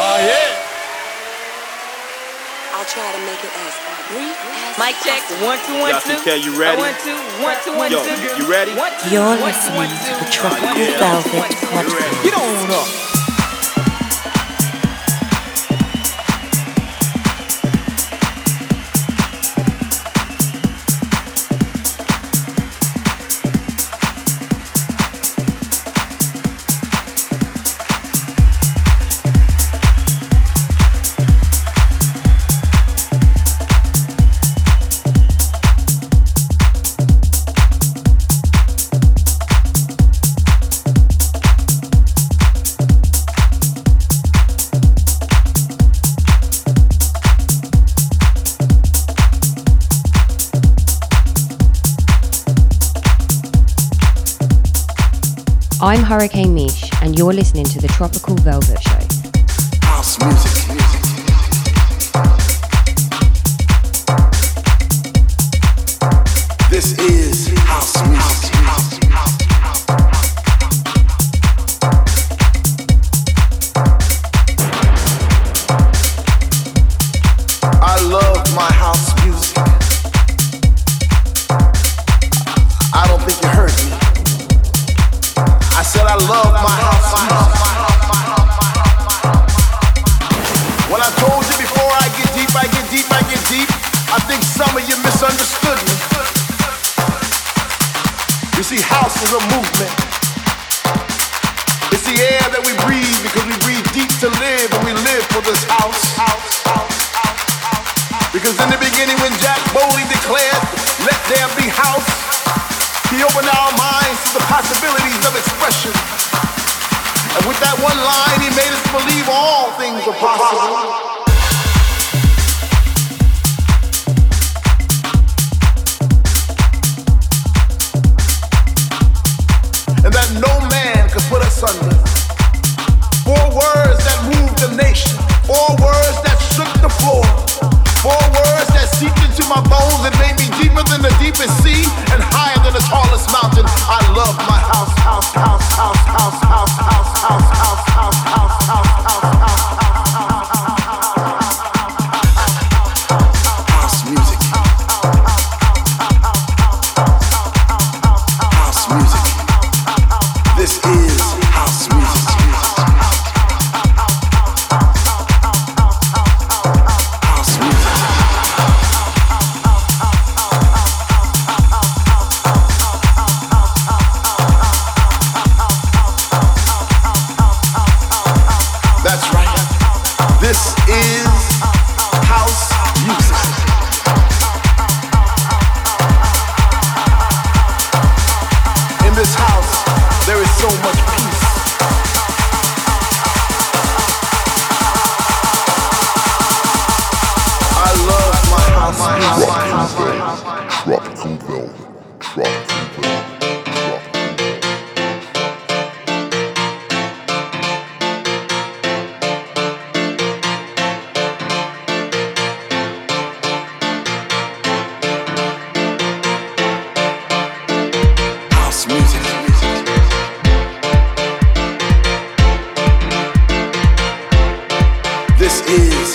Oh, I'll try to make it as brief as Okay, you ready? Yo. You ready? You're listening to the Tropical Velvet Podcast. Get on up. Tropical Velvet. Rock. is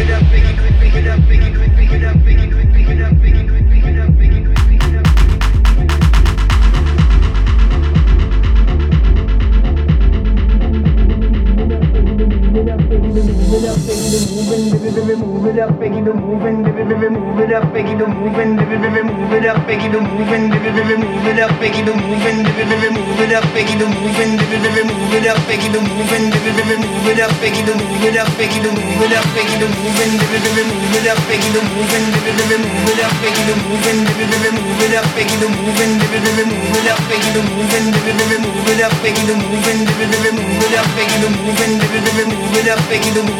it up, pick it, pick it up, pick it, pick it up, pick it, pick it up. it up, baby, the moving, baby, baby, move it up, baby, the moving, baby, baby, move it up, baby, the moving, baby, baby, move it up, baby, the moving, baby, baby, move it up, baby, the moving, baby, baby, move it up, baby, the moving, baby, baby, move it up, baby, the moving, baby, baby, move it up, baby, the move it up, baby, move it up, baby, the moving, baby, baby, move it up, baby, the moving, baby, baby, move it up, baby, the moving, baby, baby, move it up, baby, the moving, baby, baby, move it up, baby, the moving, baby, baby, move it up, baby, the moving, baby, baby, move it up, baby, the moving, baby, baby, move it up, baby, the moving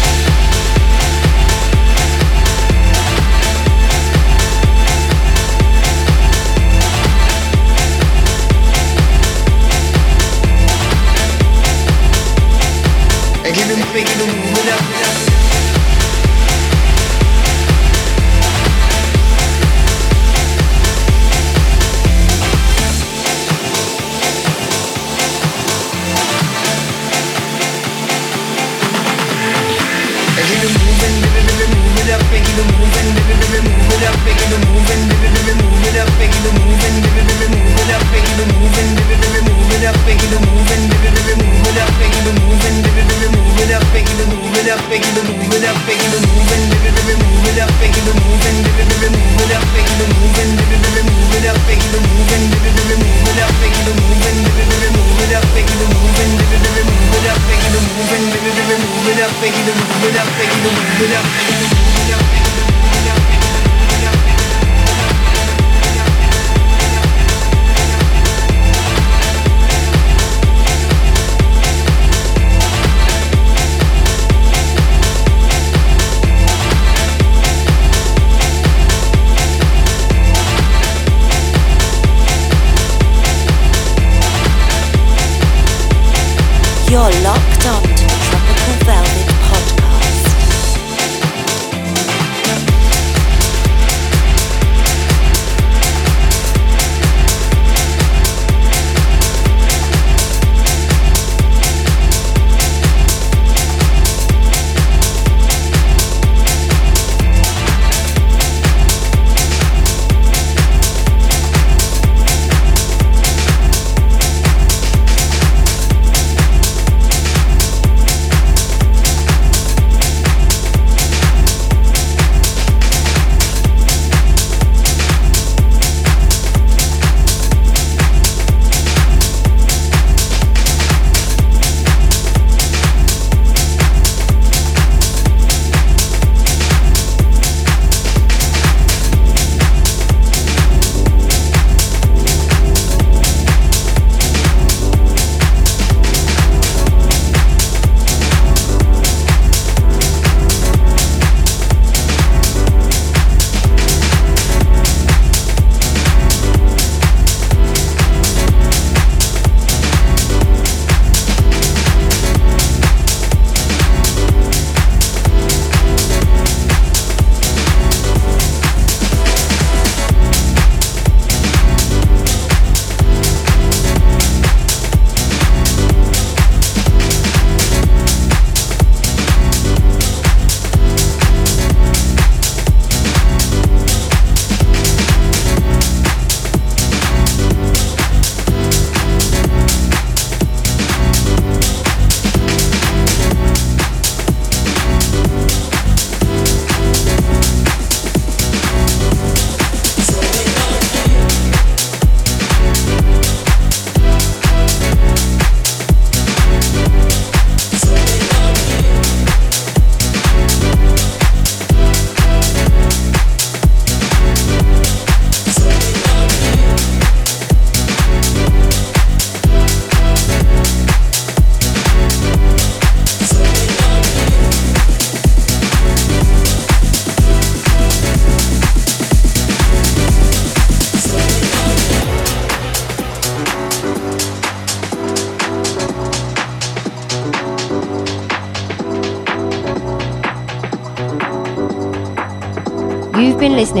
Keep it moving, baby, baby, move it up, make it moving, baby, baby, move it up, make it moving, baby, baby, move it up, make it moving, baby, baby, move it up, make it moving, baby, baby, move it up, make it moving. Thank you. move it up, move it, it, move it up, move it, it, move it up, move it, it, move it up, move it, it, move it up, move it, it, move it up, move it, it, move it up, it, move it up, move it up, move it up.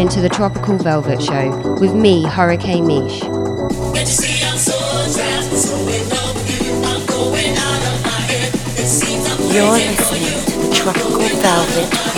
listening to the Tropical Velvet Show with me, Hurricane Mish. You're listening to the Tropical Velvet